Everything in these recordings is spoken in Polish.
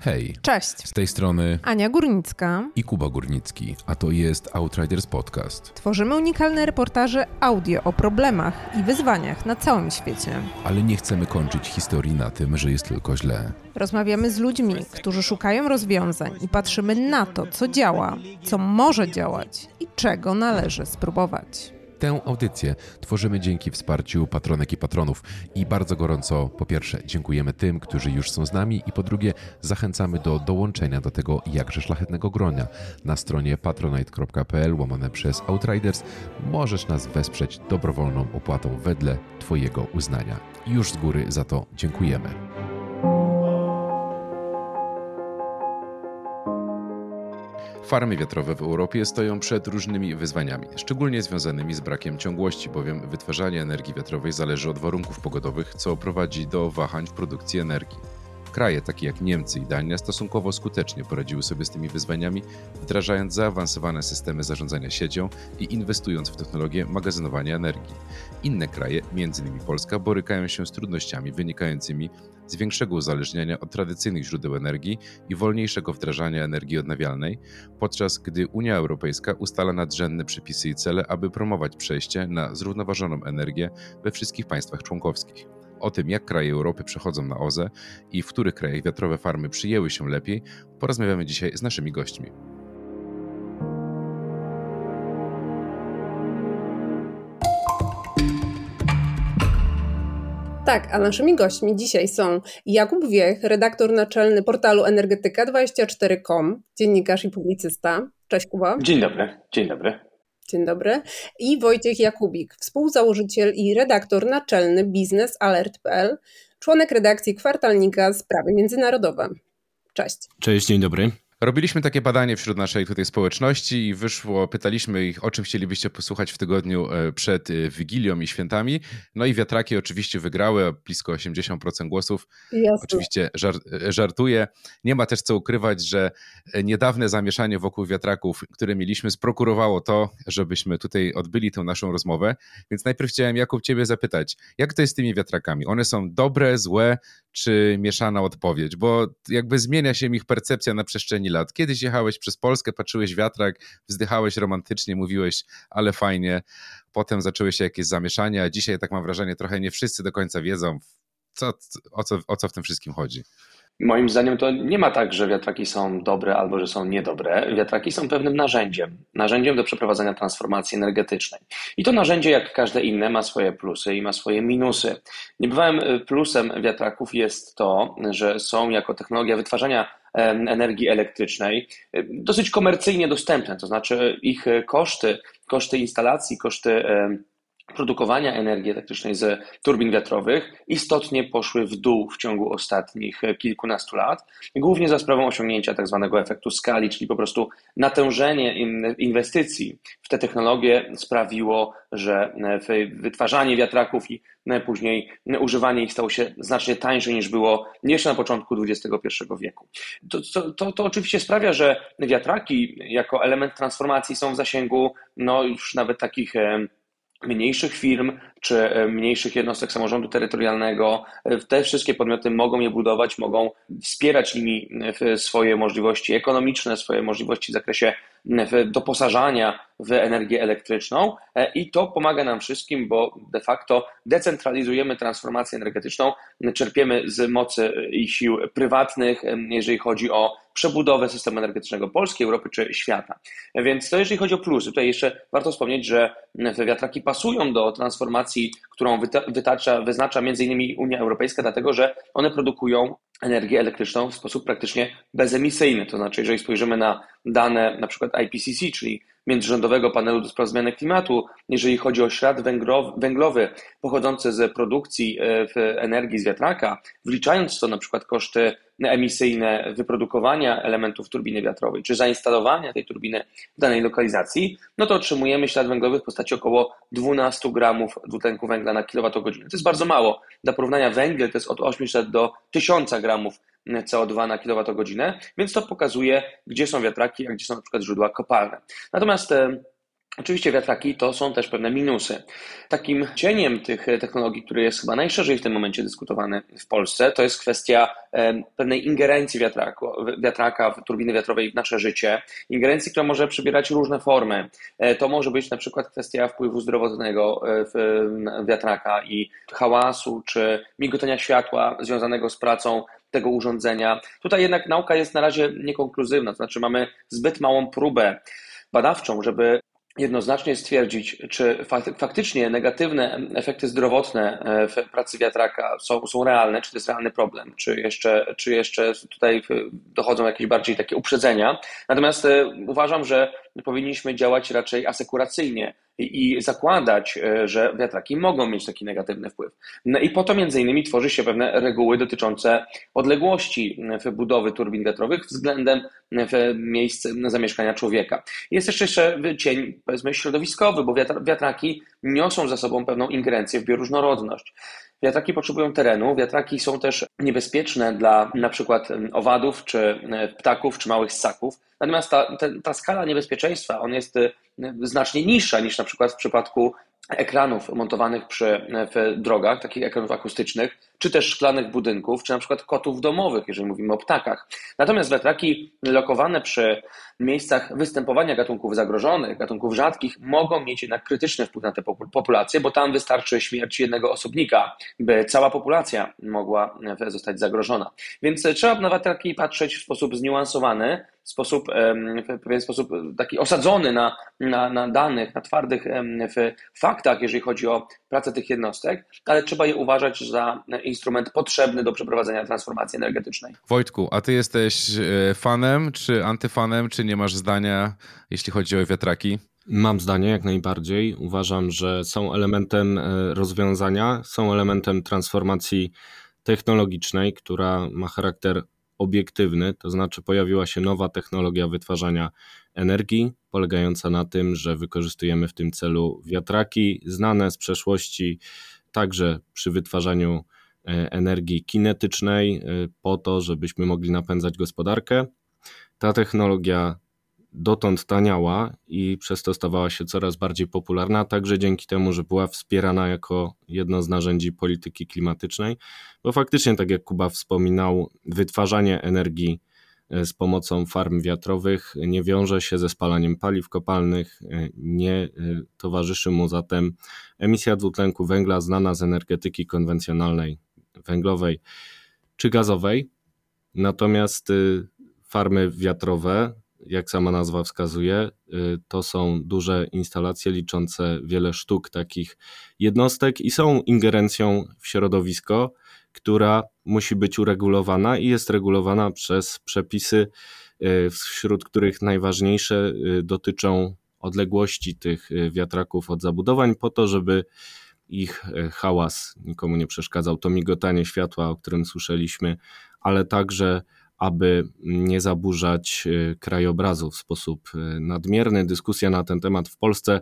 Hej. Cześć. Z tej strony Ania Górnicka i Kuba Górnicki, a to jest Outriders Podcast. Tworzymy unikalne reportaże audio o problemach i wyzwaniach na całym świecie. Ale nie chcemy kończyć historii na tym, że jest tylko źle. Rozmawiamy z ludźmi, którzy szukają rozwiązań i patrzymy na to, co działa, co może działać i czego należy spróbować. Tę audycję tworzymy dzięki wsparciu patronek i patronów i bardzo gorąco po pierwsze dziękujemy tym, którzy już są z nami i po drugie zachęcamy do dołączenia do tego jakże szlachetnego gronia. Na stronie patronite.pl łamane przez Outriders możesz nas wesprzeć dobrowolną opłatą wedle Twojego uznania. Już z góry za to dziękujemy. Farmy wiatrowe w Europie stoją przed różnymi wyzwaniami, szczególnie związanymi z brakiem ciągłości, bowiem wytwarzanie energii wiatrowej zależy od warunków pogodowych, co prowadzi do wahań w produkcji energii. Kraje takie jak Niemcy i Dania stosunkowo skutecznie poradziły sobie z tymi wyzwaniami, wdrażając zaawansowane systemy zarządzania siecią i inwestując w technologię magazynowania energii. Inne kraje, m.in. Polska, borykają się z trudnościami wynikającymi z większego uzależniania od tradycyjnych źródeł energii i wolniejszego wdrażania energii odnawialnej, podczas gdy Unia Europejska ustala nadrzędne przepisy i cele, aby promować przejście na zrównoważoną energię we wszystkich państwach członkowskich. O tym, jak kraje Europy przechodzą na OZE i w których krajach wiatrowe farmy przyjęły się lepiej, porozmawiamy dzisiaj z naszymi gośćmi. Tak, a naszymi gośćmi dzisiaj są Jakub Wiech, redaktor naczelny portalu energetyka24.com, dziennikarz i publicysta. Cześć Kuba. Dzień dobry, dzień dobry. Dzień dobry. I Wojciech Jakubik, współzałożyciel i redaktor naczelny biznesalert.pl, członek redakcji kwartalnika Sprawy Międzynarodowe. Cześć. Cześć, dzień dobry. Robiliśmy takie badanie wśród naszej tutaj społeczności i wyszło, pytaliśmy ich, o czym chcielibyście posłuchać w tygodniu e, przed e, Wigilią i świętami. No i wiatraki oczywiście wygrały, blisko 80% głosów. Jasne. Oczywiście e, żartuję. Nie ma też co ukrywać, że niedawne zamieszanie wokół wiatraków, które mieliśmy, sprokurowało to, żebyśmy tutaj odbyli tę naszą rozmowę. Więc najpierw chciałem, Jakub, ciebie zapytać, jak to jest z tymi wiatrakami? One są dobre, złe, czy mieszana odpowiedź? Bo jakby zmienia się ich percepcja na przestrzeni lat. Kiedyś jechałeś przez Polskę, patrzyłeś wiatrak, wzdychałeś romantycznie, mówiłeś, ale fajnie. Potem zaczęły się jakieś zamieszania, dzisiaj tak mam wrażenie, trochę nie wszyscy do końca wiedzą, co, o, co, o co w tym wszystkim chodzi. Moim zdaniem to nie ma tak, że wiatraki są dobre albo że są niedobre. Wiatraki są pewnym narzędziem, narzędziem do przeprowadzania transformacji energetycznej. I to narzędzie, jak każde inne, ma swoje plusy i ma swoje minusy. Niebywałym y, plusem wiatraków jest to, że są jako technologia wytwarzania energii elektrycznej y, dosyć komercyjnie dostępne, to znaczy ich koszty, koszty instalacji, koszty produkowania energii elektrycznej z turbin wiatrowych istotnie poszły w dół w ciągu ostatnich kilkunastu lat, głównie za sprawą osiągnięcia tak zwanego efektu skali, czyli po prostu natężenie inwestycji w te technologie sprawiło, że wytwarzanie wiatraków i później używanie ich stało się znacznie tańsze niż było jeszcze na początku XXI wieku. To, to, to, to oczywiście sprawia, że wiatraki jako element transformacji są w zasięgu no, już nawet takich mniejszych firm czy e, mniejszych jednostek samorządu terytorialnego. E, te wszystkie podmioty mogą je budować, mogą wspierać nimi e, swoje możliwości ekonomiczne, swoje możliwości w zakresie doposażania w energię elektryczną i to pomaga nam wszystkim, bo de facto decentralizujemy transformację energetyczną, czerpiemy z mocy i sił prywatnych, jeżeli chodzi o przebudowę systemu energetycznego Polski, Europy czy świata. Więc to jeżeli chodzi o plusy. Tutaj jeszcze warto wspomnieć, że wiatraki pasują do transformacji, którą wytacza, wyznacza m.in. Unia Europejska, dlatego że one produkują energię elektryczną w sposób praktycznie bezemisyjny. To znaczy, jeżeli spojrzymy na dane na przykład IPCC, czyli Międzyrządowego Panelu do Spraw Zmiany Klimatu, jeżeli chodzi o ślad węglowy pochodzący z produkcji e, energii z wiatraka, wliczając to na przykład koszty emisyjne wyprodukowania elementów turbiny wiatrowej, czy zainstalowania tej turbiny w danej lokalizacji, no to otrzymujemy ślad węglowy w postaci około 12 gramów dwutlenku węgla na kilowatogodzinę. To jest bardzo mało. Dla porównania węgiel to jest od 800 do 1000 gramów CO2 na kilowatogodzinę, więc to pokazuje, gdzie są wiatraki, a gdzie są na przykład źródła kopalne. Natomiast e, Oczywiście wiatraki to są też pewne minusy. Takim cieniem tych technologii, który jest chyba najszerzej w tym momencie dyskutowany w Polsce, to jest kwestia pewnej ingerencji wiatraku, wiatraka w turbiny wiatrowej w nasze życie. Ingerencji, która może przybierać różne formy. E, to może być na przykład kwestia wpływu zdrowotnego e, wiatraka i hałasu, czy migotania światła związanego z pracą tego urządzenia. Tutaj jednak nauka jest na razie niekonkluzywna, to znaczy mamy zbyt małą próbę badawczą, żeby jednoznacznie stwierdzić, czy faktycznie negatywne efekty zdrowotne e, w pracy wiatraka są, są realne, czy to jest realny problem, czy jeszcze, czy jeszcze tutaj dochodzą jakieś bardziej takie uprzedzenia. Natomiast e, uważam, że powinniśmy działać raczej asekuracyjnie i zakładać, e, że wiatraki mogą mieć taki negatywny wpływ. No i po to między innymi tworzy się pewne reguły dotyczące odległości budowy turbin wiatrowych względem miejsc zamieszkania człowieka. Jest jeszcze, jeszcze cień, powiedzmy, środowiskowy, bo wiatraki niosą za sobą pewną ingerencję w bioróżnorodność. Wiatraki potrzebują terenu, wiatraki są też niebezpieczne dla na przykład owadów, czy ptaków, czy małych ssaków. Natomiast ta, ta, ta skala niebezpieczeństwa on jest znacznie niższa niż na przykład w przypadku ekranów montowanych przy, w drogach, takich ekranów akustycznych, czy też szklanych budynków, czy na przykład kotów domowych, jeżeli mówimy o ptakach. Natomiast wiatraki lokowane przy miejscach występowania gatunków zagrożonych, gatunków rzadkich, mogą mieć jednak krytyczny wpływ na te populacje, bo tam wystarczy śmierć jednego osobnika, by cała populacja mogła zostać zagrożona. Więc trzeba na wiatraki patrzeć w sposób zniuansowany, w sposób, w pewien sposób taki osadzony na, na, na danych, na twardych faktach, jeżeli chodzi o pracę tych jednostek, ale trzeba je uważać za instrument potrzebny do przeprowadzenia transformacji energetycznej. Wojtku, a ty jesteś e, fanem, czy antyfanem, czy nie masz zdania, jeśli chodzi o wiatraki? Mam zdanie jak najbardziej. Uważam, że są elementem e, rozwiązania, są elementem transformacji technologicznej, która ma charakter obiektywny, to znaczy pojawiła się nowa technologia wytwarzania energii, polegająca na tym, że wykorzystujemy w tym celu wiatraki znane z przeszłości, także przy wytwarzaniu energii kinetycznej, e, po to, żebyśmy mogli napędzać gospodarkę. Ta technologia dotąd taniała i przez to stawała się coraz bardziej popularna, także dzięki temu, że była wspierana jako jedno z narzędzi polityki klimatycznej, bo faktycznie, tak jak Kuba wspominał, wytwarzanie energii e, z pomocą farm wiatrowych nie wiąże się ze spalaniem paliw kopalnych, e, nie e, towarzyszy mu zatem emisja dwutlenku węgla znana z energetyki konwencjonalnej, węglowej czy gazowej. Natomiast farmy wiatrowe jak sama nazwa wskazuje, y, to są duże instalacje liczące wiele sztuk takich jednostek i są ingerencją w środowisko, która musi być uregulowana i jest regulowana przez przepisy, y, wśród których najważniejsze y, dotyczą odległości tych wiatraków od zabudowań, po to, żeby ich hałas nikomu nie przeszkadzał. To migotanie światła, o którym słyszeliśmy, ale także aby nie zaburzać e, krajobrazu w sposób e, nadmierny. Dyskusja na ten temat w Polsce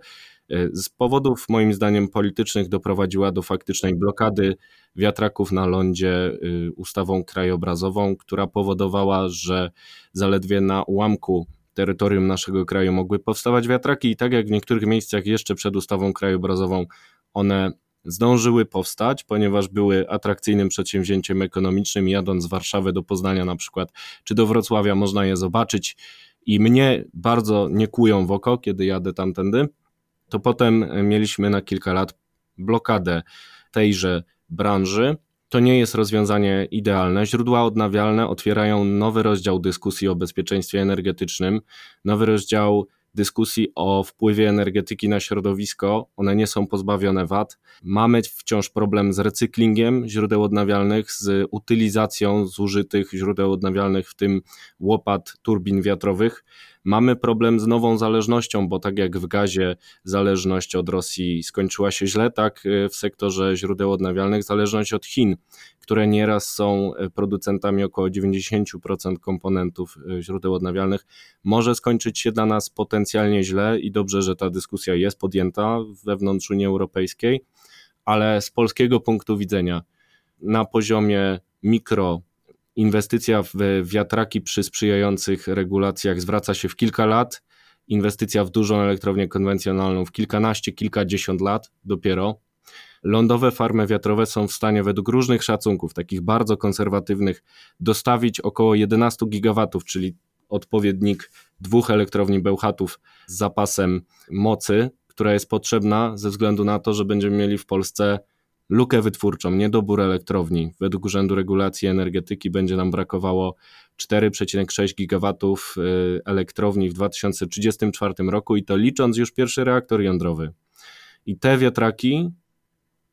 e, z powodów moim zdaniem politycznych doprowadziła do faktycznej blokady wiatraków na lądzie ustawą krajobrazową, która powodowała, że zaledwie na ułamku terytorium naszego kraju mogły powstawać wiatraki i tak jak w niektórych miejscach jeszcze przed ustawą krajobrazową one zdążyły powstać, ponieważ były atrakcyjnym przedsięwzięciem ekonomicznym. Jadąc z Warszawy do Poznania na przykład, czy do Wrocławia można je zobaczyć i mnie bardzo nie kują w oko, kiedy jadę tamtędy, to potem mieliśmy na kilka lat blokadę tejże branży. To nie jest rozwiązanie idealne. Źródła odnawialne otwierają nowy rozdział dyskusji o bezpieczeństwie energetycznym, nowy rozdział dyskusji o wpływie energetyki na środowisko, one nie są pozbawione wad. Mamy wciąż problem z recyklingiem źródeł odnawialnych, z utylizacją zużytych źródeł odnawialnych, w tym łopat turbin wiatrowych. Mamy problem z nową zależnością, bo tak jak w gazie zależność od Rosji skończyła się źle, tak w sektorze źródeł odnawialnych zależność od Chin, które nieraz są producentami około 90% komponentów źródeł odnawialnych, może skończyć się dla nas potencjalnie źle i dobrze, że ta dyskusja jest podjęta wewnątrz Unii Europejskiej, ale z polskiego punktu widzenia na poziomie mikro Inwestycja w wiatraki przy sprzyjających regulacjach zwraca się w kilka lat. inwestycja w dużą elektrownię konwencjonalną w kilkanaście, kilkadziesiąt lat dopiero. Lądowe farmy wiatrowe są w stanie według różnych szacunków, takich bardzo konserwatywnych, dostawić około 11 gigawatów, czyli odpowiednik dwóch elektrowni Bełchatów z zapasem mocy, która jest potrzebna ze względu na to, że będziemy mieli w Polsce lukę wytwórczą, niedobór elektrowni. Według Urzędu Regulacji Energetyki będzie nam brakowało 4,6 gigawatów y, elektrowni w 2034 roku i to licząc już pierwszy reaktor jądrowy. I te wiatraki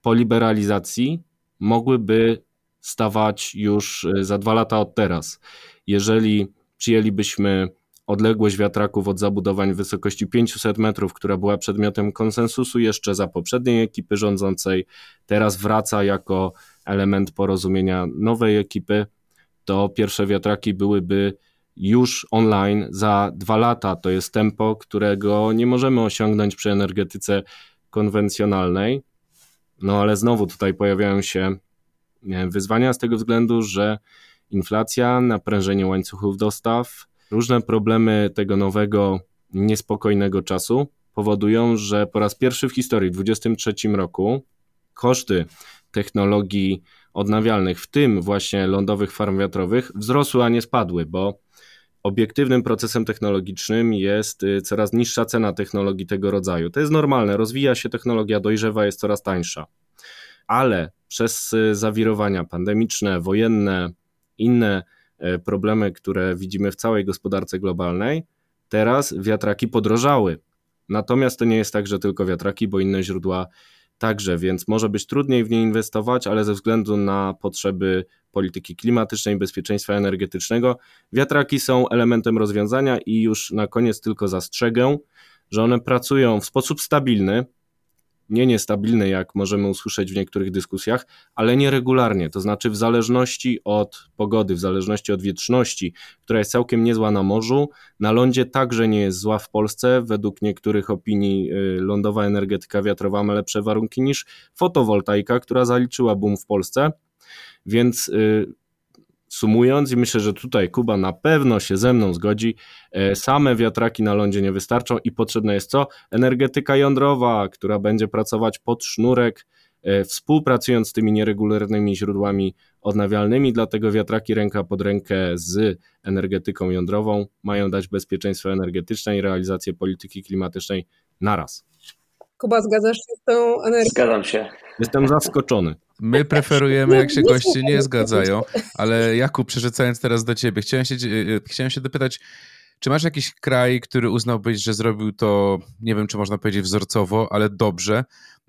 po liberalizacji mogłyby stawać już y, za dwa lata od teraz. Jeżeli przyjęlibyśmy odległość wiatraków od zabudowań w wysokości 500 metrów, która była przedmiotem konsensusu jeszcze za poprzedniej ekipy rządzącej, teraz wraca jako element porozumienia nowej ekipy, to pierwsze wiatraki byłyby już online za dwa lata. To jest tempo, którego nie możemy osiągnąć przy energetyce konwencjonalnej. No ale znowu tutaj pojawiają się wyzwania z tego względu, że inflacja, naprężenie łańcuchów dostaw, różne problemy tego nowego, niespokojnego czasu powodują, że po raz pierwszy w historii, w 2023 roku, koszty technologii odnawialnych, w tym właśnie lądowych farm wiatrowych, wzrosły, a nie spadły, bo obiektywnym procesem technologicznym jest y, coraz niższa cena technologii tego rodzaju. To jest normalne, rozwija się technologia, dojrzewa, jest coraz tańsza. Ale przez y, zawirowania pandemiczne, wojenne, inne problemy, które widzimy w całej gospodarce globalnej, teraz wiatraki podrożały. Natomiast to nie jest tak, że tylko wiatraki, bo inne źródła także, więc może być trudniej w nie inwestować, ale ze względu na potrzeby polityki klimatycznej, bezpieczeństwa energetycznego, wiatraki są elementem rozwiązania i już na koniec tylko zastrzegę, że one pracują w sposób stabilny, nie niestabilny, jak możemy usłyszeć w niektórych dyskusjach, ale nieregularnie, to znaczy w zależności od pogody, w zależności od wietrzności, która jest całkiem niezła na morzu, na lądzie także nie jest zła w Polsce. Według niektórych opinii y, lądowa energetyka wiatrowa ma lepsze warunki niż fotowoltaika, która zaliczyła boom w Polsce. Więc y, Sumując, i myślę, że tutaj Kuba na pewno się ze mną zgodzi, e, same wiatraki na lądzie nie wystarczą i potrzebna jest co? Energetyka jądrowa, która będzie pracować pod sznurek, e, współpracując z tymi nieregularnymi źródłami odnawialnymi, dlatego wiatraki ręka pod rękę z energetyką jądrową mają dać bezpieczeństwo energetyczne i realizację polityki klimatycznej naraz. Kuba, zgadzasz się z tą energią? Zgadzam się. Jestem zaskoczony. My preferujemy, jak się goście nie zgadzają, ale Jakub, przerzucając teraz do ciebie, chciałem się, e, chciałem się dopytać, czy masz jakiś kraj, który uznałbyś, że zrobił to, nie wiem, czy można powiedzieć wzorcowo, ale dobrze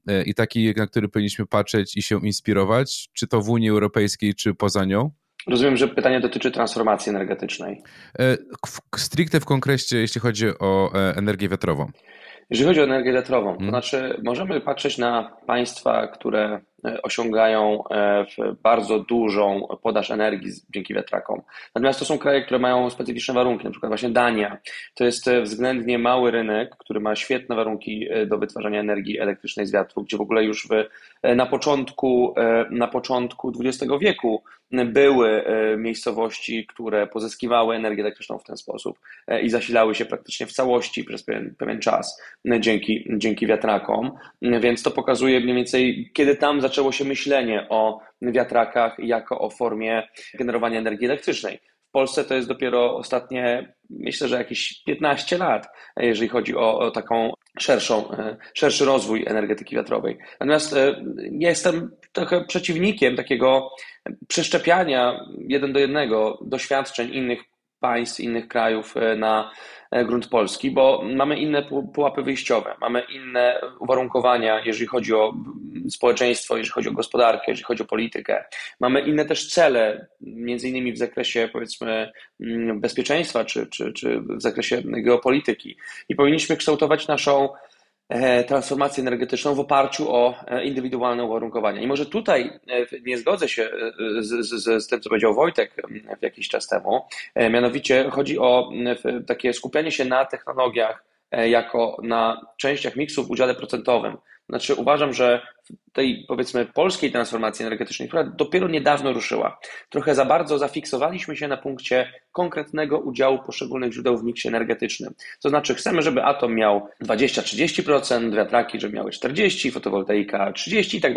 e, i taki, na który powinniśmy patrzeć i się inspirować, czy to w Unii Europejskiej, czy poza nią? Rozumiem, że pytanie dotyczy transformacji energetycznej. E, stricte w konkrecie, jeśli chodzi o energię wiatrową. Jeżeli chodzi o energię wiatrową, to hmm. znaczy możemy patrzeć na państwa, które osiągają e, bardzo dużą podaż energii dzięki wiatrakom. Natomiast to są kraje, które mają specyficzne warunki, na przykład właśnie Dania. To jest e, względnie mały rynek, który ma świetne warunki do wytwarzania energii elektrycznej z wiatru, gdzie w ogóle już na, początku, na początku XX wieku były miejscowości, które pozyskiwały energię elektryczną w ten sposób i zasilały się praktycznie w całości przez pewien, pewien czas dzięki, dzięki wiatrakom. Więc to pokazuje mniej więcej, kiedy tam zaczęło zaczęło się myślenie o wiatrakach jako o formie generowania energii elektrycznej. W Polsce to jest dopiero ostatnie, myślę, że jakieś 15 lat, jeżeli chodzi o, o taką szerszą, e, szerszy rozwój energetyki wiatrowej. Natomiast e, jestem trochę przeciwnikiem takiego przeszczepiania jeden do jednego doświadczeń innych państw, innych krajów e, na E, grunt polski, bo mamy inne pułapy wyjściowe, mamy inne uwarunkowania, jeżeli chodzi o społeczeństwo, jeżeli chodzi o gospodarkę, jeżeli chodzi o politykę. Mamy inne też cele, między innymi w zakresie powiedzmy mm, bezpieczeństwa czy, czy, czy w zakresie geopolityki. I powinniśmy kształtować naszą transformację energetyczną w oparciu o e, indywidualne uwarunkowania. I może tutaj e, nie zgodzę się z, z, z tym, co powiedział Wojtek jakiś czas temu. Mianowicie chodzi o takie skupianie się na technologiach jako na częściach miksu w udziale procentowym. Znaczy uważam, że tej powiedzmy polskiej transformacji energetycznej, która dopiero niedawno ruszyła. Trochę za bardzo zafiksowaliśmy się na punkcie konkretnego udziału poszczególnych źródeł w miksie energetycznym. To znaczy chcemy, żeby atom miał 20-30%, wiatraki, żeby miały 40%, fotowoltaika 30% i tak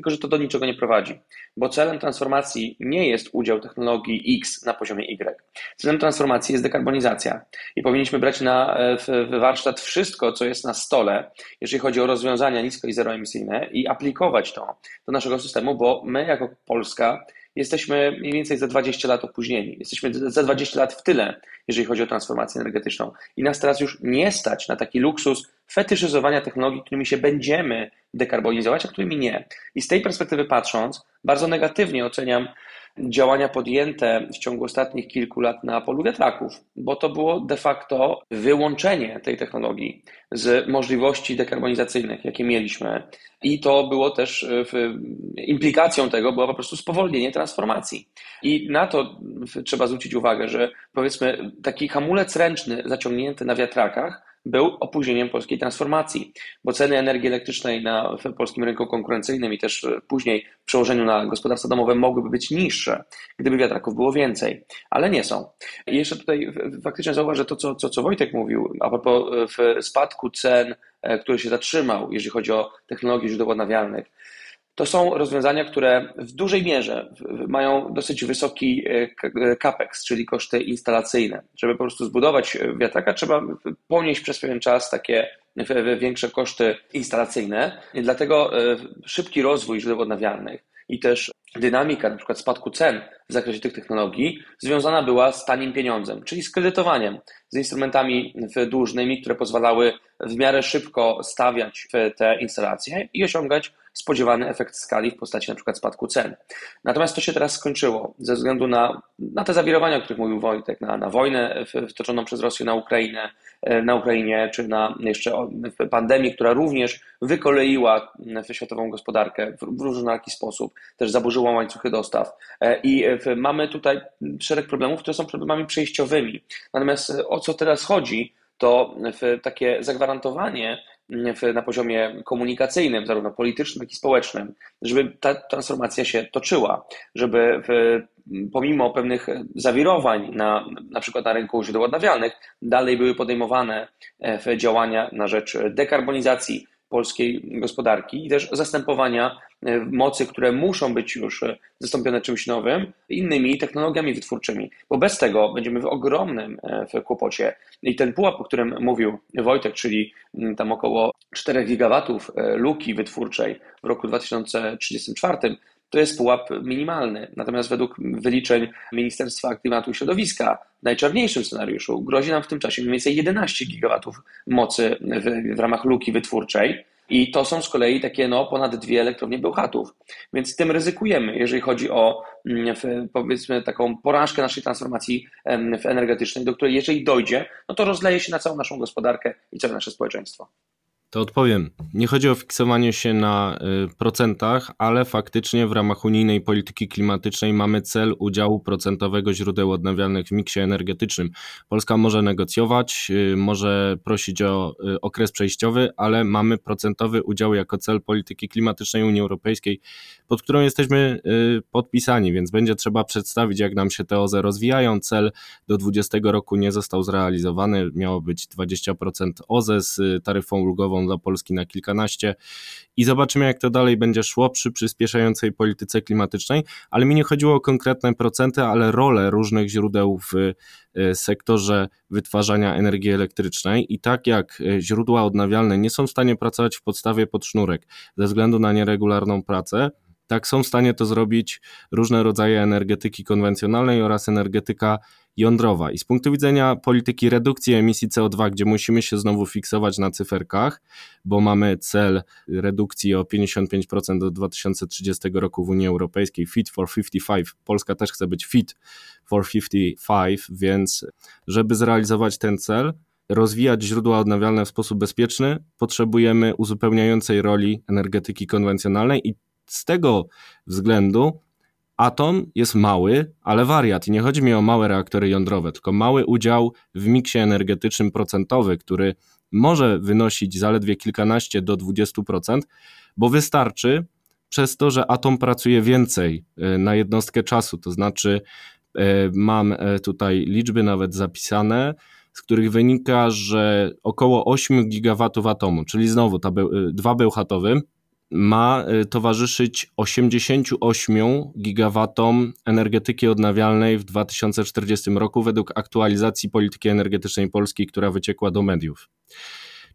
tylko że to do niczego nie prowadzi, bo celem transformacji nie jest udział technologii X na poziomie Y. Celem transformacji jest dekarbonizacja i powinniśmy brać na w, w warsztat wszystko, co jest na stole, jeżeli chodzi o rozwiązania nisko i zeroemisyjne i aplikować to do naszego systemu, bo my jako Polska jesteśmy mniej więcej za 20 lat opóźnieni. Jesteśmy za 20 lat w tyle, jeżeli chodzi o transformację energetyczną. I nas teraz już nie stać na taki luksus fetyszyzowania technologii, którymi się będziemy dekarbonizować, a którymi nie. I z tej perspektywy patrząc, bardzo negatywnie oceniam działania podjęte w ciągu ostatnich kilku lat na polu wiatraków, bo to było de facto wyłączenie tej technologii z możliwości dekarbonizacyjnych, jakie mieliśmy. I to było też implikacją tego było po prostu spowolnienie transformacji. I na to trzeba zwrócić uwagę, że powiedzmy taki hamulec ręczny zaciągnięty na wiatrakach był opóźnieniem polskiej transformacji, bo ceny energii elektrycznej na polskim rynku konkurencyjnym i też e, później w przełożeniu na gospodarstwa domowe mogłyby być niższe, gdyby wiatraków było więcej, ale nie są. I jeszcze tutaj faktycznie zauważę to, co, co, co Wojtek mówił a propos e, spadku cen, e, który się zatrzymał, jeżeli chodzi o technologie źródeł odnawialnych. To są rozwiązania, które w dużej mierze mają dosyć wysoki e, e, capex, czyli koszty instalacyjne. Żeby po prostu zbudować wiatraka, trzeba ponieść przez pewien czas takie większe koszty instalacyjne. I dlatego e, szybki rozwój źródeł odnawialnych i też dynamika na przykład spadku cen w zakresie tych technologii związana była z tanim pieniądzem, czyli z kredytowaniem, z instrumentami dłużnymi, które pozwalały w miarę szybko stawiać te instalacje i osiągać spodziewany efekt skali w postaci przykład spadku cen. Natomiast to się teraz skończyło ze względu na, na te zawirowania, o których mówił Wojtek, na, na wojnę wtoczoną przez Rosję na Ukrainę, e, na Ukrainie, czy na jeszcze pandemię, która również wykoleiła światową gospodarkę w różnoraki sposób, też zaburzyła łańcuchy dostaw. E, I mamy tutaj szereg problemów, które są problemami przejściowymi. Natomiast o co teraz chodzi, to takie zagwarantowanie na poziomie komunikacyjnym, zarówno politycznym, jak i społecznym, żeby ta transformacja się toczyła, żeby w, pomimo pewnych zawirowań na, na przykład na rynku źródeł odnawialnych, dalej były podejmowane e, działania na rzecz dekarbonizacji polskiej gospodarki i też zastępowania e, mocy, które muszą być już e, zastąpione czymś nowym, innymi technologiami wytwórczymi, bo bez tego będziemy w ogromnym e, w kłopocie. I ten pułap, o którym mówił Wojtek, czyli mm, tam około 4 gigawatów luki wytwórczej w roku 2034, to jest pułap minimalny. Natomiast według wyliczeń Ministerstwa Klimatu i Środowiska w najczarniejszym scenariuszu grozi nam w tym czasie mniej więcej 11 gigawatów mocy w, w ramach luki wytwórczej. I to są z kolei takie no, ponad dwie elektrownie Bełchatów. Więc tym ryzykujemy, jeżeli chodzi o mm, powiedzmy taką porażkę naszej transformacji energetycznej, do której jeżeli dojdzie, no to rozleje się na całą naszą gospodarkę i całe nasze społeczeństwo. To odpowiem. Nie chodzi o fiksowanie się na y, procentach, ale faktycznie w ramach unijnej polityki klimatycznej mamy cel udziału procentowego źródeł odnawialnych w miksie energetycznym. Polska może negocjować, y, może prosić o y, okres przejściowy, ale mamy procentowy udział jako cel polityki klimatycznej Unii Europejskiej, pod którą jesteśmy podpisani, więc będzie trzeba przedstawić, jak nam się te OZE rozwijają. Cel do 20 roku nie został zrealizowany, miało być 20% OZE z taryfą ulgową dla Polski na kilkanaście. I zobaczymy, jak to dalej będzie szło przy przyspieszającej polityce klimatycznej, ale mi nie chodziło o konkretne procenty, ale rolę różnych źródeł w e, sektorze wytwarzania energii elektrycznej. I tak jak e, źródła odnawialne nie są w stanie pracować w podstawie pod sznurek ze względu na nieregularną pracę, tak są w stanie to zrobić różne rodzaje energetyki konwencjonalnej oraz energetyka jądrowa. I z punktu widzenia polityki redukcji emisji CO2, gdzie musimy się znowu fiksować na cyferkach, bo mamy cel redukcji o 55% do 2030 roku w Unii Europejskiej, Fit for 55. Polska też chce być Fit for 55, więc żeby zrealizować ten cel, rozwijać źródła odnawialne w sposób bezpieczny, potrzebujemy uzupełniającej roli energetyki konwencjonalnej i z tego względu atom jest mały, ale wariat. I nie chodzi mi o małe reaktory jądrowe, tylko mały udział w miksie energetycznym procentowy, który może wynosić zaledwie kilkanaście do 20%, bo wystarczy przez to, że atom pracuje więcej e, na jednostkę czasu, to znaczy e, mam e, tutaj liczby nawet zapisane, z których wynika, że około 8 gigawatów atomu, czyli znowu ta dwa bełchatowy, ma towarzyszyć 88 gigawatom energetyki odnawialnej w 2040 roku według aktualizacji polityki energetycznej Polski, która wyciekła do mediów.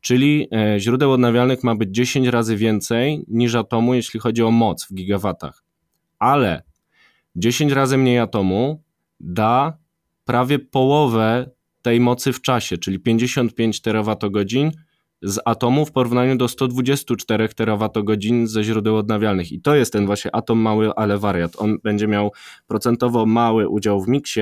Czyli e, źródeł odnawialnych ma być 10 razy więcej niż atomu, jeśli chodzi o moc w gigawatach. Ale 10 razy mniej atomu da prawie połowę tej mocy w czasie, czyli 55 terawatogodzin z atomu w porównaniu do 124 terawatogodzin ze źródeł odnawialnych. I to jest ten właśnie atom mały, ale wariat. On będzie miał procentowo mały udział w miksie,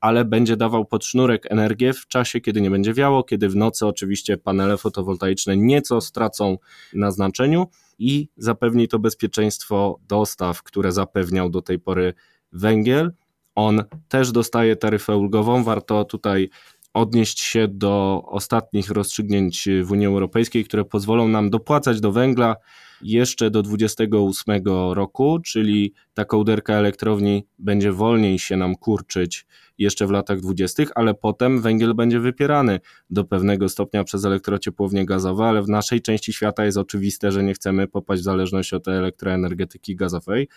ale będzie dawał pod sznurek energię w czasie, kiedy nie będzie wiało, kiedy w nocy oczywiście panele fotowoltaiczne nieco stracą na znaczeniu i zapewni to bezpieczeństwo dostaw, które zapewniał do tej pory węgiel. On też dostaje taryfę ulgową. Warto tutaj odnieść się do ostatnich rozstrzygnięć w Unii Europejskiej, które pozwolą nam dopłacać do węgla jeszcze do 28 roku, czyli ta kołderka elektrowni będzie wolniej się nam kurczyć jeszcze w latach 20., ale potem węgiel będzie wypierany do pewnego stopnia przez elektrociepłownie gazowe, ale w naszej części świata jest oczywiste, że nie chcemy popaść w zależność od elektroenergetyki gazowej,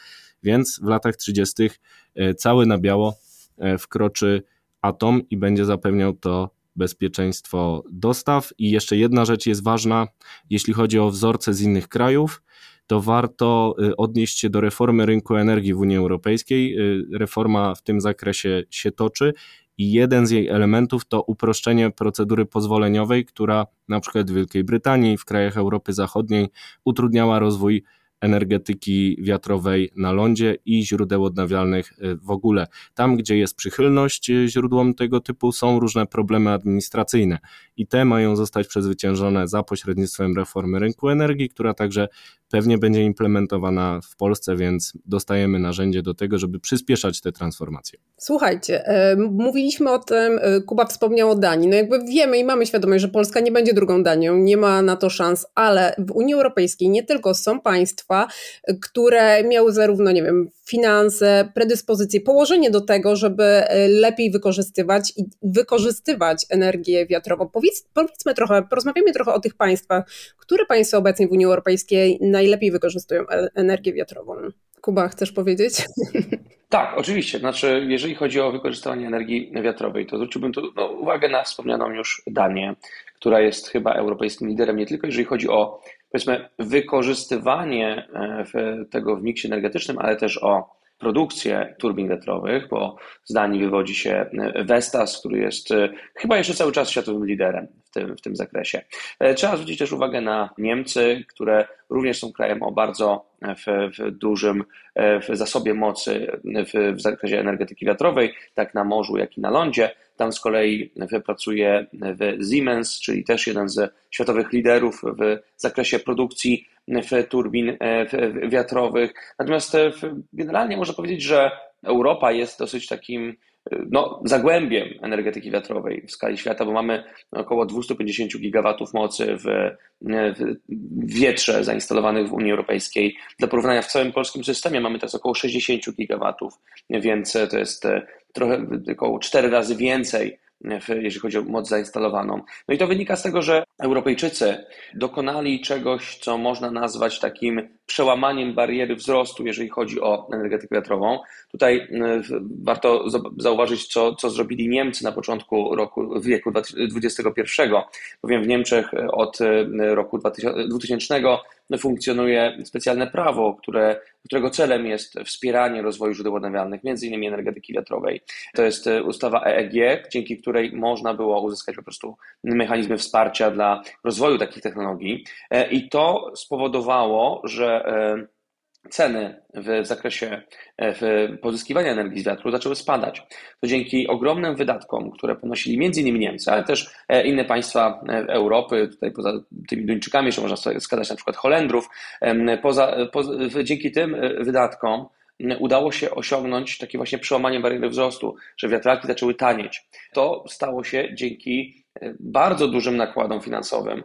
więc w latach 30. E, cały na biało e, wkroczy atom i będzie zapewniał to bezpieczeństwo dostaw. I jeszcze jedna rzecz jest ważna, jeśli chodzi o wzorce z innych krajów, to warto y, odnieść się do reformy rynku energii w Unii Europejskiej. Y, reforma w tym zakresie się toczy i jeden z jej elementów to uproszczenie procedury pozwoleniowej, która na przykład w Wielkiej Brytanii, w krajach Europy Zachodniej utrudniała rozwój energetyki wiatrowej na lądzie i źródeł odnawialnych y, w ogóle. Tam, gdzie jest przychylność y, źródłom tego typu, są różne problemy administracyjne i te mają zostać przezwyciężone za pośrednictwem reformy rynku energii, która także pewnie będzie implementowana w Polsce, więc dostajemy narzędzie do tego, żeby przyspieszać te transformacje. Słuchajcie, e, mówiliśmy o tym, e, Kuba wspomniał o Danii. No jakby wiemy i mamy świadomość, że Polska nie będzie drugą Danią, nie ma na to szans, ale w Unii Europejskiej nie tylko są państwa, które miały zarówno, nie wiem, finanse, predyspozycje, położenie do tego, żeby e, lepiej wykorzystywać i wykorzystywać energię wiatrową. Powiedz, powiedzmy trochę, porozmawiamy trochę o tych państwach, które państwa obecnie w Unii Europejskiej najlepiej wykorzystują energię wiatrową. Kuba, chcesz powiedzieć? Tak, oczywiście. Znaczy, jeżeli chodzi o wykorzystywanie energii wiatrowej, to zwróciłbym tu no, uwagę na wspomnianą już Danię, która jest chyba europejskim liderem nie tylko jeżeli chodzi o powiedzmy wykorzystywanie e, tego w miksie energetycznym, ale też o produkcję turbin wiatrowych, bo z Danii wywodzi się e, Vestas, który jest e, chyba jeszcze cały czas światowym liderem w tym, w tym zakresie. Trzeba zwrócić też uwagę na Niemcy, które również są krajem o bardzo w, w dużym w zasobie mocy w, w zakresie energetyki wiatrowej, tak na morzu, jak i na lądzie. Tam z kolei pracuje Siemens, czyli też jeden z światowych liderów w zakresie produkcji turbin wiatrowych. Natomiast generalnie można powiedzieć, że Europa jest dosyć takim no, zagłębiem energetyki wiatrowej w skali świata, bo mamy około 250 gigawatów mocy w, w wietrze zainstalowanych w Unii Europejskiej. Dla porównania w całym polskim systemie mamy teraz około 60 gigawatów, więc to jest trochę około 4 razy więcej jeśli chodzi o moc zainstalowaną. No i to wynika z tego, że Europejczycy dokonali czegoś, co można nazwać takim przełamaniem bariery wzrostu, jeżeli chodzi o energetykę wiatrową. Tutaj e, warto zauważyć, co, co zrobili Niemcy na początku roku, wieku XXI, bowiem w Niemczech od e, roku 2000 funkcjonuje specjalne prawo, które, którego celem jest wspieranie rozwoju źródeł odnawialnych, innymi energetyki wiatrowej. To jest e, ustawa EEG, dzięki której można było uzyskać po prostu mechanizmy wsparcia dla rozwoju takich technologii i to spowodowało, że E, ceny w zakresie e, w pozyskiwania energii z wiatru zaczęły spadać. To dzięki ogromnym wydatkom, które ponosili m.in. Niemcy, ale też e, inne państwa Europy, tutaj poza tymi Duńczykami jeszcze można wskazać na przykład Holendrów, poza, dzięki tym wydatkom udało się osiągnąć takie właśnie przełamanie bariery wzrostu, że wiatraki zaczęły tanieć. To stało się dzięki bardzo dużym nakładom finansowym,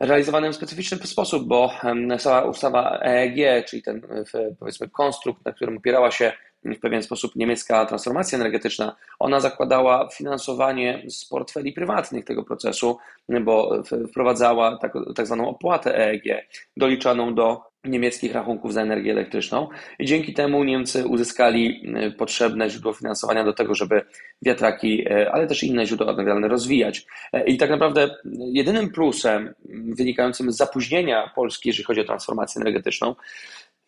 realizowanym w specyficzny sposób, bo cała ustawa EEG, czyli ten powiedzmy konstrukt, na którym opierała się w pewien sposób niemiecka transformacja energetyczna, ona zakładała finansowanie z portfeli prywatnych tego procesu, bo wprowadzała tak, tak zwaną opłatę EEG, doliczaną do niemieckich rachunków za energię elektryczną i dzięki temu Niemcy uzyskali y, potrzebne źródło finansowania do tego, żeby wiatraki, y, ale też inne źródła odnawialne rozwijać. Y, I tak naprawdę jedynym plusem wynikającym z zapóźnienia Polski, jeżeli chodzi o transformację energetyczną,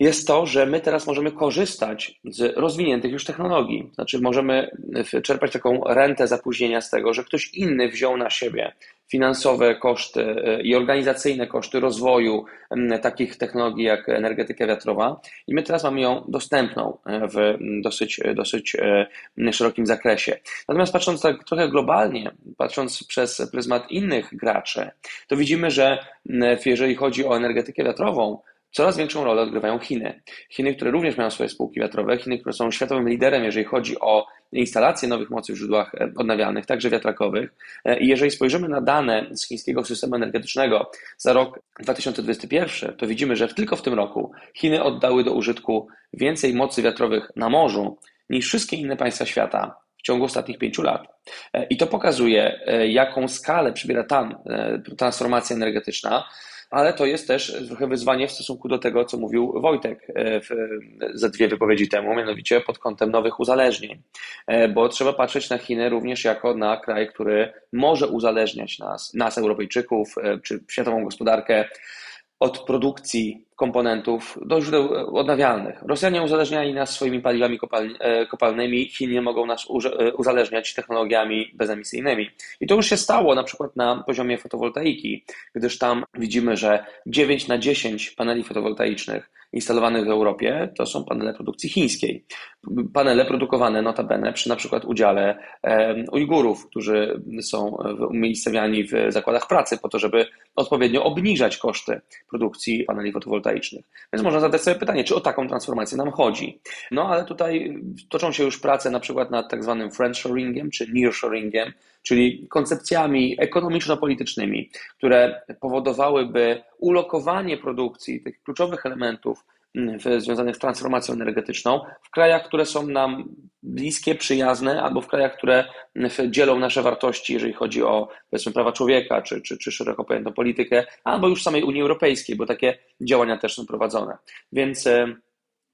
jest to, że my teraz możemy korzystać z rozwiniętych już technologii. Znaczy, możemy czerpać taką rentę zapóźnienia z tego, że ktoś inny wziął na siebie finansowe koszty e, i organizacyjne koszty rozwoju takich technologii jak energetyka wiatrowa i my teraz mamy ją dostępną e, w dosyć, dosyć e, szerokim zakresie. Natomiast patrząc tak trochę globalnie, patrząc przez pryzmat innych graczy, to widzimy, że jeżeli chodzi o energetykę wiatrową, Coraz większą rolę odgrywają Chiny. Chiny, które również mają swoje spółki wiatrowe, Chiny, które są światowym liderem, jeżeli chodzi o instalacje nowych mocy w źródłach e, odnawialnych, także wiatrakowych. E, I jeżeli spojrzymy na dane z chińskiego systemu energetycznego za rok 2021, to widzimy, że tylko w tym roku Chiny oddały do użytku więcej mocy wiatrowych na morzu niż wszystkie inne państwa świata w ciągu ostatnich pięciu lat. E, I to pokazuje, jaką skalę przybiera tam transformacja energetyczna ale to jest też trochę wyzwanie w stosunku do tego, co mówił Wojtek e, za dwie wypowiedzi temu, mianowicie pod kątem nowych uzależnień, e, bo trzeba patrzeć na Chiny również jako na kraj, który może uzależniać nas, nas Europejczyków, e, czy światową gospodarkę od produkcji komponentów do źródeł odnawialnych. Rosjanie uzależniali nas swoimi paliwami e, kopalnymi, Chiny mogą nas e, uzależniać technologiami bezemisyjnymi. I to już się stało na przykład na poziomie fotowoltaiki, gdyż tam widzimy, że 9 na 10 paneli fotowoltaicznych instalowanych w Europie to są panele produkcji chińskiej. Panele produkowane notabene przy na przykład udziale Ujgurów, którzy są umiejscowiani w zakładach pracy po to, żeby odpowiednio obniżać koszty produkcji paneli fotowoltaicznych. Więc można zadać sobie pytanie, czy o taką transformację nam chodzi. No ale tutaj toczą się już prace na przykład nad tak zwanym friendshoringiem czy nearshoringiem, czyli koncepcjami ekonomiczno-politycznymi, które powodowałyby ulokowanie produkcji tych kluczowych elementów mm, związanych z transformacją energetyczną w krajach, które są nam bliskie, przyjazne, albo w krajach, które mm, dzielą nasze wartości, jeżeli chodzi o powiedzmy prawa człowieka, czy, czy, czy szeroko pojętą politykę, albo już samej Unii Europejskiej, bo takie działania też są prowadzone. Więc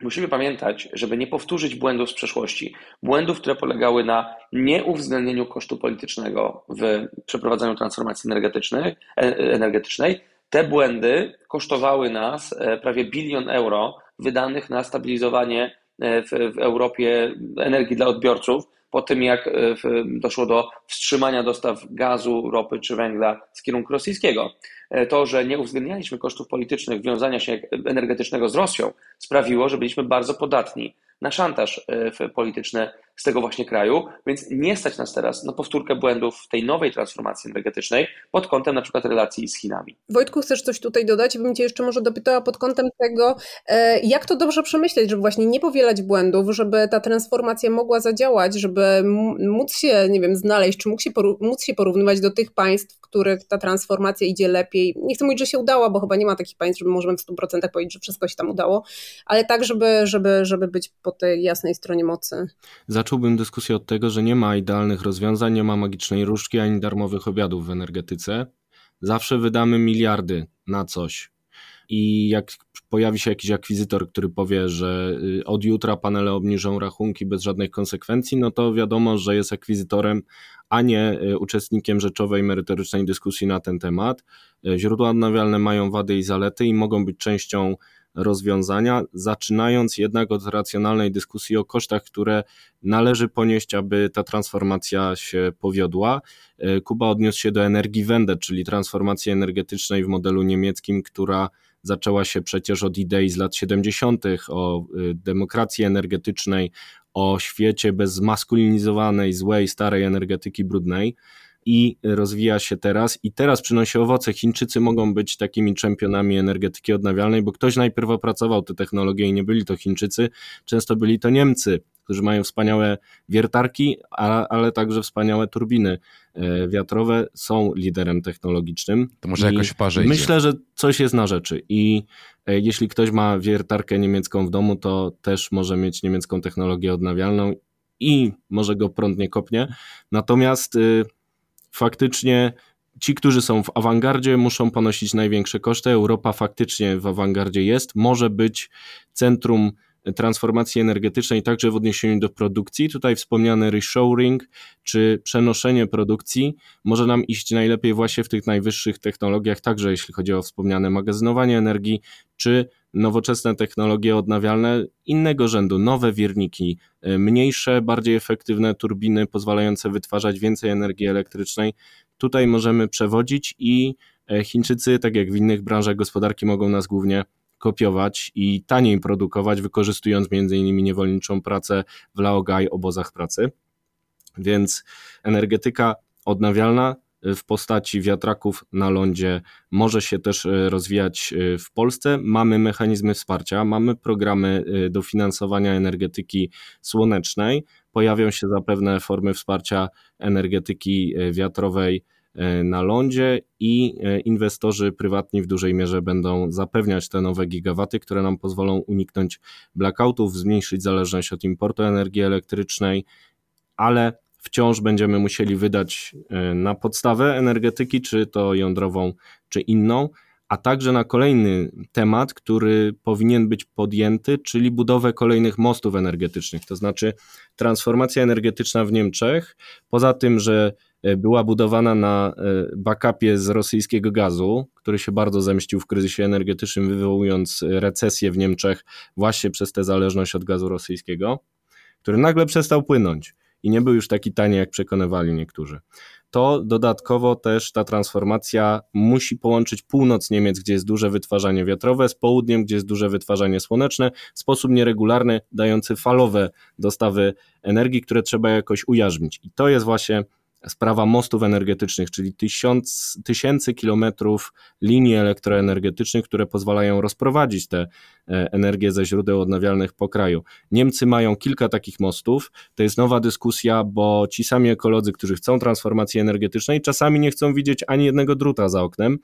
Musimy pamiętać, żeby nie powtórzyć błędów z przeszłości. Błędów, które polegały na nieuwzględnieniu kosztu politycznego w przeprowadzaniu transformacji energetycznej. energetycznej. Te błędy kosztowały nas e, prawie bilion euro wydanych na stabilizowanie e, w, w Europie energii dla odbiorców, po tym jak e, doszło do wstrzymania dostaw gazu, ropy czy węgla z kierunku rosyjskiego. E, to, że nie uwzględnialiśmy kosztów politycznych wiązania się energetycznego z Rosją, sprawiło, że byliśmy bardzo podatni na szantaż e, polityczny z tego właśnie kraju, więc nie stać nas teraz na powtórkę błędów w tej nowej transformacji energetycznej pod kątem na przykład relacji z Chinami. Wojtku, chcesz coś tutaj dodać? Bym Cię jeszcze może dopytała pod kątem tego, e, jak to dobrze przemyśleć, żeby właśnie nie powielać błędów, żeby ta transformacja mogła zadziałać, żeby móc się, nie wiem, znaleźć, czy mógł się móc się porównywać do tych państw, w których ta transformacja idzie lepiej. Nie chcę mówić, że się udało, bo chyba nie ma takich państw, żeby możemy w 100% powiedzieć, że wszystko się tam udało, ale tak, żeby, żeby, żeby być po tej jasnej stronie mocy. Zacząłbym dyskusję od tego, że nie ma idealnych rozwiązań, nie ma magicznej różdżki ani darmowych obiadów w energetyce. Zawsze wydamy miliardy na coś. I jak pojawi się jakiś akwizytor, który powie, że y, od jutra panele obniżą rachunki bez żadnych konsekwencji, no to wiadomo, że jest akwizytorem, a nie y, uczestnikiem rzeczowej, merytorycznej dyskusji na ten temat. Y, źródła odnawialne mają wady i zalety i mogą być częścią rozwiązania, zaczynając jednak od racjonalnej dyskusji o kosztach, które należy ponieść, aby ta transformacja się powiodła. E, Kuba odniósł się do energii Wende, czyli transformacji energetycznej w modelu niemieckim, która zaczęła się przecież od idei z lat 70. o e, demokracji energetycznej, o świecie bez zmaskulinizowanej, złej, starej energetyki brudnej. I rozwija się teraz i teraz przynosi owoce. Chińczycy mogą być takimi czempionami energetyki odnawialnej, bo ktoś najpierw opracował te technologie i nie byli to Chińczycy, często byli to Niemcy, którzy mają wspaniałe wiertarki, ale także wspaniałe turbiny e, wiatrowe, są liderem technologicznym. To może jakoś w parze Myślę, że coś jest na rzeczy i e, jeśli ktoś ma wiertarkę niemiecką w domu, to też może mieć niemiecką technologię odnawialną i może go prąd nie kopnie. Natomiast y, faktycznie ci, którzy są w awangardzie, muszą ponosić największe koszty. Europa faktycznie w awangardzie jest, może być centrum transformacji energetycznej także w odniesieniu do produkcji. Tutaj wspomniany reshoring czy przenoszenie produkcji może nam iść najlepiej właśnie w tych najwyższych technologiach, także jeśli chodzi o wspomniane magazynowanie energii czy nowoczesne technologie odnawialne innego rzędu, nowe wirniki, e, mniejsze, bardziej efektywne turbiny pozwalające wytwarzać więcej energii elektrycznej. Tutaj możemy przewodzić i e, Chińczycy, tak jak w innych branżach gospodarki, mogą nas głównie kopiować i taniej produkować, wykorzystując m.in. niewolniczą pracę w Laogai, obozach pracy. Więc energetyka odnawialna w postaci wiatraków na lądzie może się też e, rozwijać e, w Polsce. Mamy mechanizmy wsparcia, mamy programy dofinansowania energetyki słonecznej. Pojawią się zapewne formy wsparcia energetyki wiatrowej na lądzie i inwestorzy prywatni w dużej mierze będą zapewniać te nowe gigawaty, które nam pozwolą uniknąć blackoutów, zmniejszyć zależność od importu energii elektrycznej, ale wciąż będziemy musieli wydać e, na podstawę energetyki, czy to jądrową, czy inną, a także na kolejny temat, który powinien być podjęty, czyli budowę kolejnych mostów energetycznych. To znaczy transformacja energetyczna w Niemczech, poza tym, że e, była budowana na e, backupie z rosyjskiego gazu, który się bardzo zemścił w kryzysie energetycznym, wywołując recesję w Niemczech właśnie przez tę zależność od gazu rosyjskiego, który nagle przestał płynąć i nie był już taki tani, jak przekonywali niektórzy. To dodatkowo też ta transformacja musi połączyć północ Niemiec, gdzie jest duże wytwarzanie wiatrowe, z południem, gdzie jest duże wytwarzanie słoneczne, w sposób nieregularny, dający falowe dostawy energii, które trzeba jakoś ujarzmić. I to jest właśnie sprawa mostów energetycznych, czyli tysiąc, tysięcy kilometrów linii elektroenergetycznych, które pozwalają rozprowadzić tę e, energię ze źródeł odnawialnych po kraju. Niemcy mają kilka takich mostów. To jest nowa dyskusja, bo ci sami ekolodzy, którzy chcą transformacji energetycznej, czasami nie chcą widzieć ani jednego druta za oknem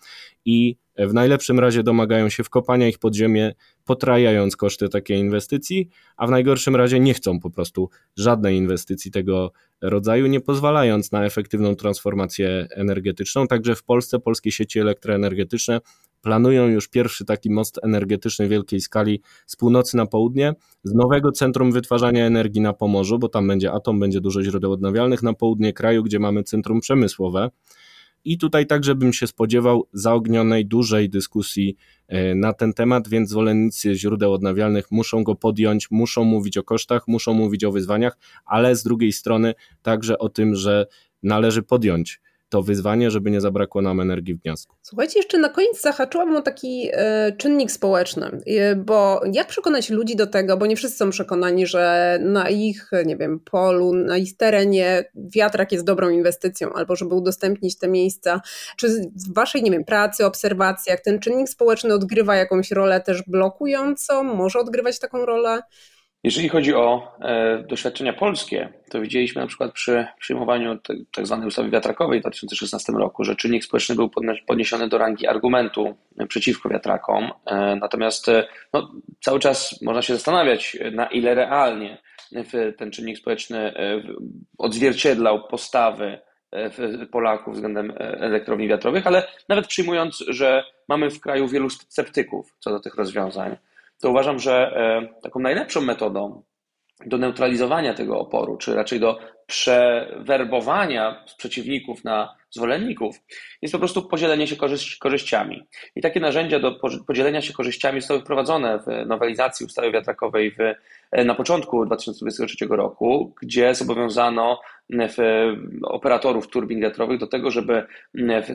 i w najlepszym razie domagają się wkopania ich pod ziemię, potrajając koszty takiej inwestycji, a w najgorszym razie nie chcą po prostu żadnej inwestycji tego rodzaju, nie pozwalając na efektywną transformację energetyczną. Także w Polsce polskie sieci elektroenergetyczne planują już pierwszy taki most energetyczny wielkiej skali z północy na południe, z nowego centrum wytwarzania energii na Pomorzu, bo tam będzie atom, będzie dużo źródeł odnawialnych, na południe kraju, gdzie mamy centrum przemysłowe. I tutaj także bym się spodziewał zaognionej, dużej dyskusji e, na ten temat, więc zwolennicy źródeł odnawialnych muszą go podjąć, muszą mówić o kosztach, muszą mówić o wyzwaniach, ale z drugiej strony także o tym, że należy podjąć to wyzwanie, żeby nie zabrakło nam energii w gniazdku. Słuchajcie, jeszcze na koniec zahaczyłam o taki e, czynnik społeczny, e, bo jak przekonać ludzi do tego, bo nie wszyscy są przekonani, że na ich, nie wiem, polu, na ich terenie wiatrak jest dobrą inwestycją, albo żeby udostępnić te miejsca. Czy w waszej, nie wiem, pracy, obserwacjach ten czynnik społeczny odgrywa jakąś rolę też blokującą? Może odgrywać taką rolę? Jeżeli chodzi o e, doświadczenia polskie, to widzieliśmy na przykład przy przyjmowaniu tzw. Tak ustawy wiatrakowej w 2016 roku, że czynnik społeczny był podniesiony do rangi argumentu przeciwko wiatrakom. E, natomiast e, no, cały czas można się zastanawiać, na ile realnie ten czynnik społeczny odzwierciedlał postawy Polaków względem elektrowni wiatrowych, ale nawet przyjmując, że mamy w kraju wielu sceptyków co do tych rozwiązań, to uważam, że e, taką najlepszą metodą do neutralizowania tego oporu, czy raczej do przewerbowania przeciwników na zwolenników, jest po prostu podzielenie się korzyściami. I takie narzędzia do podzielenia się korzyściami zostały wprowadzone w nowelizacji ustawy wiatrakowej w, na początku 2023 roku, gdzie zobowiązano operatorów turbin wiatrowych do tego, żeby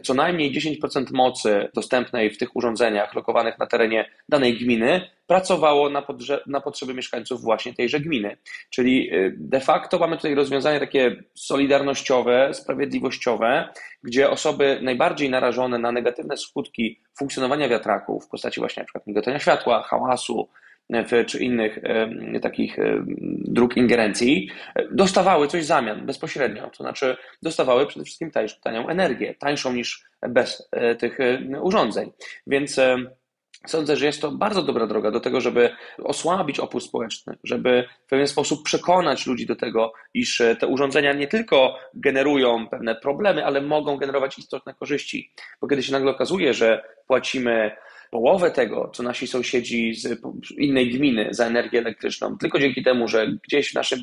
co najmniej 10% mocy dostępnej w tych urządzeniach lokowanych na terenie danej gminy pracowało na, na potrzeby mieszkańców właśnie tejże gminy. Czyli de facto mamy tutaj rozwiązanie takie solidarnościowe, sprawiedliwościowe, gdzie osoby najbardziej narażone na negatywne skutki funkcjonowania wiatraków w postaci właśnie przykład migotania światła, hałasu, czy innych takich dróg ingerencji, dostawały coś w zamian bezpośrednio. To znaczy, dostawały przede wszystkim tanią energię, tańszą niż bez e, tych e, urządzeń. Więc Sądzę, że jest to bardzo dobra droga do tego, żeby osłabić opór społeczny, żeby w pewien sposób przekonać ludzi do tego, iż e, te urządzenia nie tylko generują pewne problemy, ale mogą generować istotne korzyści. Bo kiedy się nagle okazuje, że płacimy połowę tego, co nasi sąsiedzi z innej gminy za energię elektryczną, tylko dzięki temu, że gdzieś w, naszym,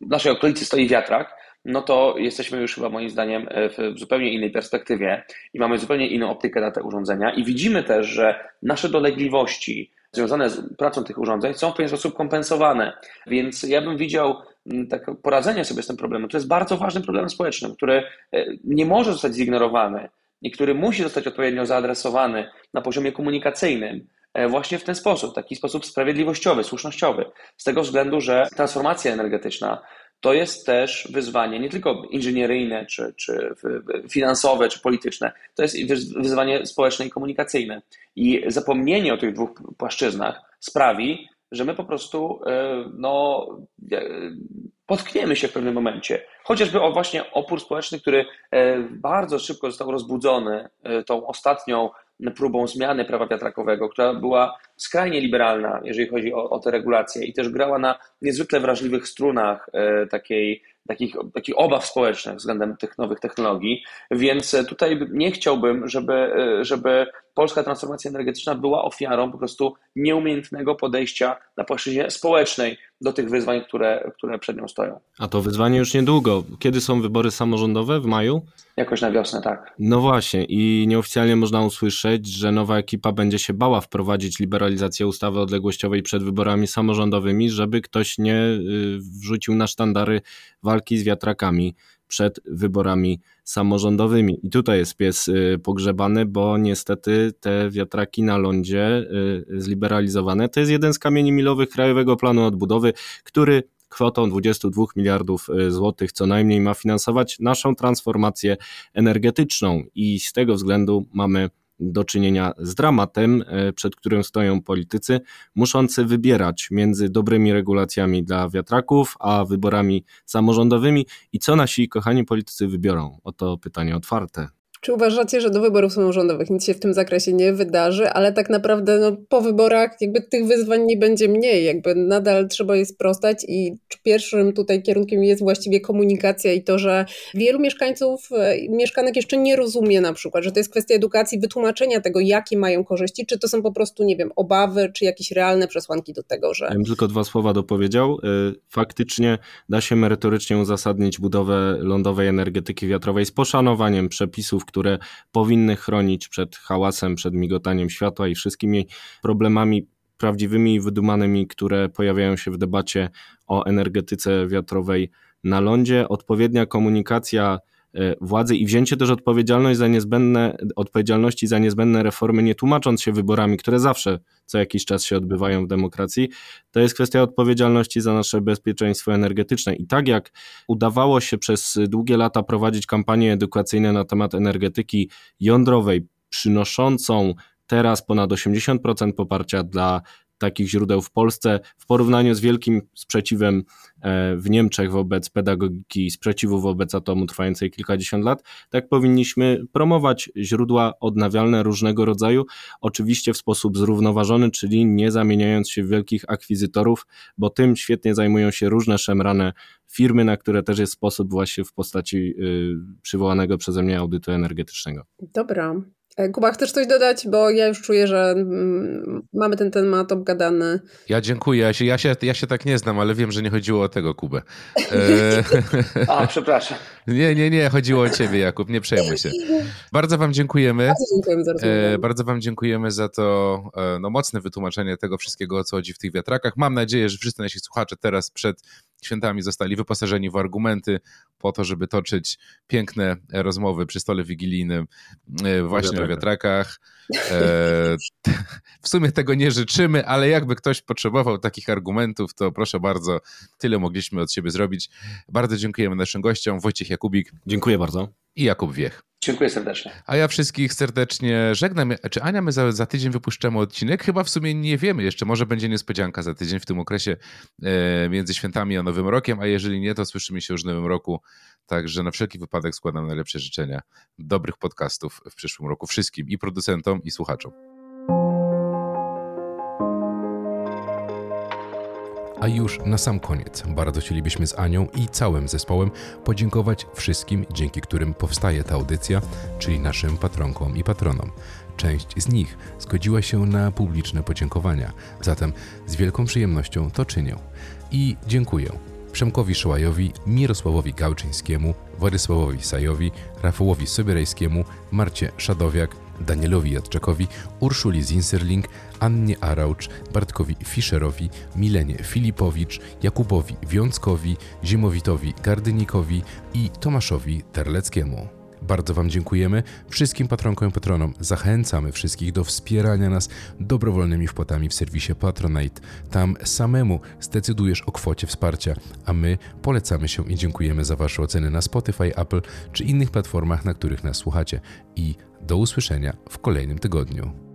w naszej okolicy stoi wiatrak, no to jesteśmy już chyba moim zdaniem e, w zupełnie innej perspektywie i mamy zupełnie inną optykę na te urządzenia i widzimy też, że nasze dolegliwości związane z pracą tych urządzeń są w pewien sposób kompensowane. Więc ja bym widział tak poradzenie sobie z tym problemem. To jest bardzo ważny problem społeczny, który e, nie może zostać zignorowany i który musi zostać odpowiednio zaadresowany na poziomie komunikacyjnym e, właśnie w ten sposób, taki sposób sprawiedliwościowy, słusznościowy. Z tego względu, że transformacja energetyczna to jest też wyzwanie nie tylko inżynieryjne, czy, czy finansowe, czy polityczne, to jest wyzwanie społeczne i komunikacyjne. I zapomnienie o tych dwóch płaszczyznach sprawi, że my po prostu e, no, e, potkniemy się w pewnym momencie. Chociażby o właśnie opór społeczny, który e, bardzo szybko został rozbudzony tą ostatnią próbą zmiany prawa wiatrakowego, która była skrajnie liberalna, jeżeli chodzi o, o te regulacje i też grała na niezwykle wrażliwych strunach e, takiej, takich, takich obaw społecznych względem tych nowych technologii, więc tutaj nie chciałbym, żeby, e, żeby polska transformacja energetyczna była ofiarą po prostu nieumiejętnego podejścia na płaszczyźnie społecznej do tych wyzwań, które, które przed nią stoją. A to wyzwanie już niedługo. Kiedy są wybory samorządowe? W maju? Jakoś na wiosnę, tak. No właśnie i nieoficjalnie można usłyszeć, że nowa ekipa będzie się bała wprowadzić liberalizację ustawy odległościowej przed wyborami samorządowymi, żeby ktoś nie y, wrzucił na sztandary walki z wiatrakami przed wyborami samorządowymi. I tutaj jest pies y, pogrzebany, bo niestety te wiatraki na lądzie y, zliberalizowane to jest jeden z kamieni milowych Krajowego Planu Odbudowy, który kwotą 22 miliardów y, złotych co najmniej ma finansować naszą transformację energetyczną i z tego względu mamy do czynienia z dramatem, e, przed którym stoją politycy, muszący wybierać między dobrymi regulacjami dla wiatraków, a wyborami samorządowymi i co nasi kochani politycy wybiorą? Oto pytanie otwarte. Czy uważacie, że do wyborów samorządowych nic się w tym zakresie nie wydarzy, ale tak naprawdę no, po wyborach jakby tych wyzwań nie będzie mniej, jakby nadal trzeba je sprostać i pierwszym tutaj kierunkiem jest właściwie komunikacja i to, że wielu mieszkańców, e, mieszkanek jeszcze nie rozumie na przykład, że to jest kwestia edukacji, wytłumaczenia tego, jakie mają korzyści, czy to są po prostu, nie wiem, obawy, czy jakieś realne przesłanki do tego, że... Ja bym tylko dwa słowa dopowiedział. E, faktycznie da się merytorycznie uzasadnić budowę lądowej energetyki wiatrowej z poszanowaniem przepisów, które powinny chronić przed hałasem, przed migotaniem światła i wszystkimi problemami prawdziwymi i wydumanymi, które pojawiają się w debacie o energetyce wiatrowej na lądzie. Odpowiednia komunikacja władzy i wzięcie też odpowiedzialność za niezbędne, odpowiedzialności za niezbędne reformy, nie tłumacząc się wyborami, które zawsze co jakiś czas się odbywają w demokracji, to jest kwestia odpowiedzialności za nasze bezpieczeństwo energetyczne. I tak jak udawało się przez długie lata prowadzić kampanie edukacyjne na temat energetyki jądrowej, przynoszącą teraz ponad 80% poparcia dla takich źródeł w Polsce w porównaniu z wielkim sprzeciwem e, w Niemczech wobec pedagogiki sprzeciwu wobec atomu trwającej kilkadziesiąt lat, tak powinniśmy promować źródła odnawialne różnego rodzaju, oczywiście w sposób zrównoważony, czyli nie zamieniając się w wielkich akwizytorów, bo tym świetnie zajmują się różne szemrane firmy, na które też jest sposób właśnie w postaci y, przywołanego przeze mnie audytu energetycznego. Dobra, Kuba, chcesz coś dodać? Bo ja już czuję, że mm, mamy ten temat obgadany. Ja dziękuję. Ja się, ja, się, ja się tak nie znam, ale wiem, że nie chodziło o tego Kubę. E... A, przepraszam. Nie, nie, nie. Chodziło o ciebie, Jakub. Nie przejmuj się. Bardzo wam dziękujemy. Bardzo dziękujemy za. E, bardzo wam dziękujemy za to e, no, mocne wytłumaczenie tego wszystkiego, o co chodzi w tych wiatrakach. Mam nadzieję, że wszyscy nasi słuchacze teraz przed świętami zostali wyposażeni w argumenty po to, żeby toczyć piękne rozmowy przy stole wigilijnym e, właśnie o wiatrakach. E, w sumie tego nie życzymy, ale jakby ktoś potrzebował takich argumentów, to proszę bardzo, tyle mogliśmy od siebie zrobić. Bardzo dziękujemy naszym gościom, Wojciech Jakubik. Dziękuję bardzo. I Jakub Wiech. Dziękuję serdecznie. A ja wszystkich serdecznie żegnam. Czy Ania, my za, za, tydzień wypuszczamy odcinek? Chyba w sumie nie wiemy jeszcze. Może będzie niespodzianka za tydzień w tym okresie e, między świętami a Nowym Rokiem, a jeżeli nie, to słyszymy się już w Nowym Roku. Także na wszelki wypadek składam najlepsze życzenia dobrych podcastów w przyszłym roku wszystkim i producentom, i słuchaczom. A już na sam koniec bardzo chcielibyśmy z Anią i całym zespołem podziękować wszystkim, dzięki którym powstaje ta audycja, czyli naszym patronkom i patronom. Część z nich zgodziła się na publiczne podziękowania, zatem z wielką przyjemnością to czynię. I dziękuję Przemkowi Szołajowi, Mirosławowi Gałczyńskiemu, Władysławowi Sajowi, Rafałowi Sobierajskiemu, Marcie Szadowiak, Danielowi Jadczakowi, Urszuli Zinserling, Annie Araucz, Bartkowi Fischerowi, Milenie Filipowicz, Jakubowi Wiąckowi, Zimowitowi Gardynikowi i Tomaszowi Terleckiemu. Bardzo Wam dziękujemy. Wszystkim patronkom i patronom zachęcamy wszystkich do wspierania nas dobrowolnymi wpłatami w serwisie Patronite. Tam samemu zdecydujesz o kwocie wsparcia, a my polecamy się i dziękujemy za Wasze oceny na Spotify, Apple czy innych platformach, na których nas słuchacie. I do usłyszenia w kolejnym tygodniu.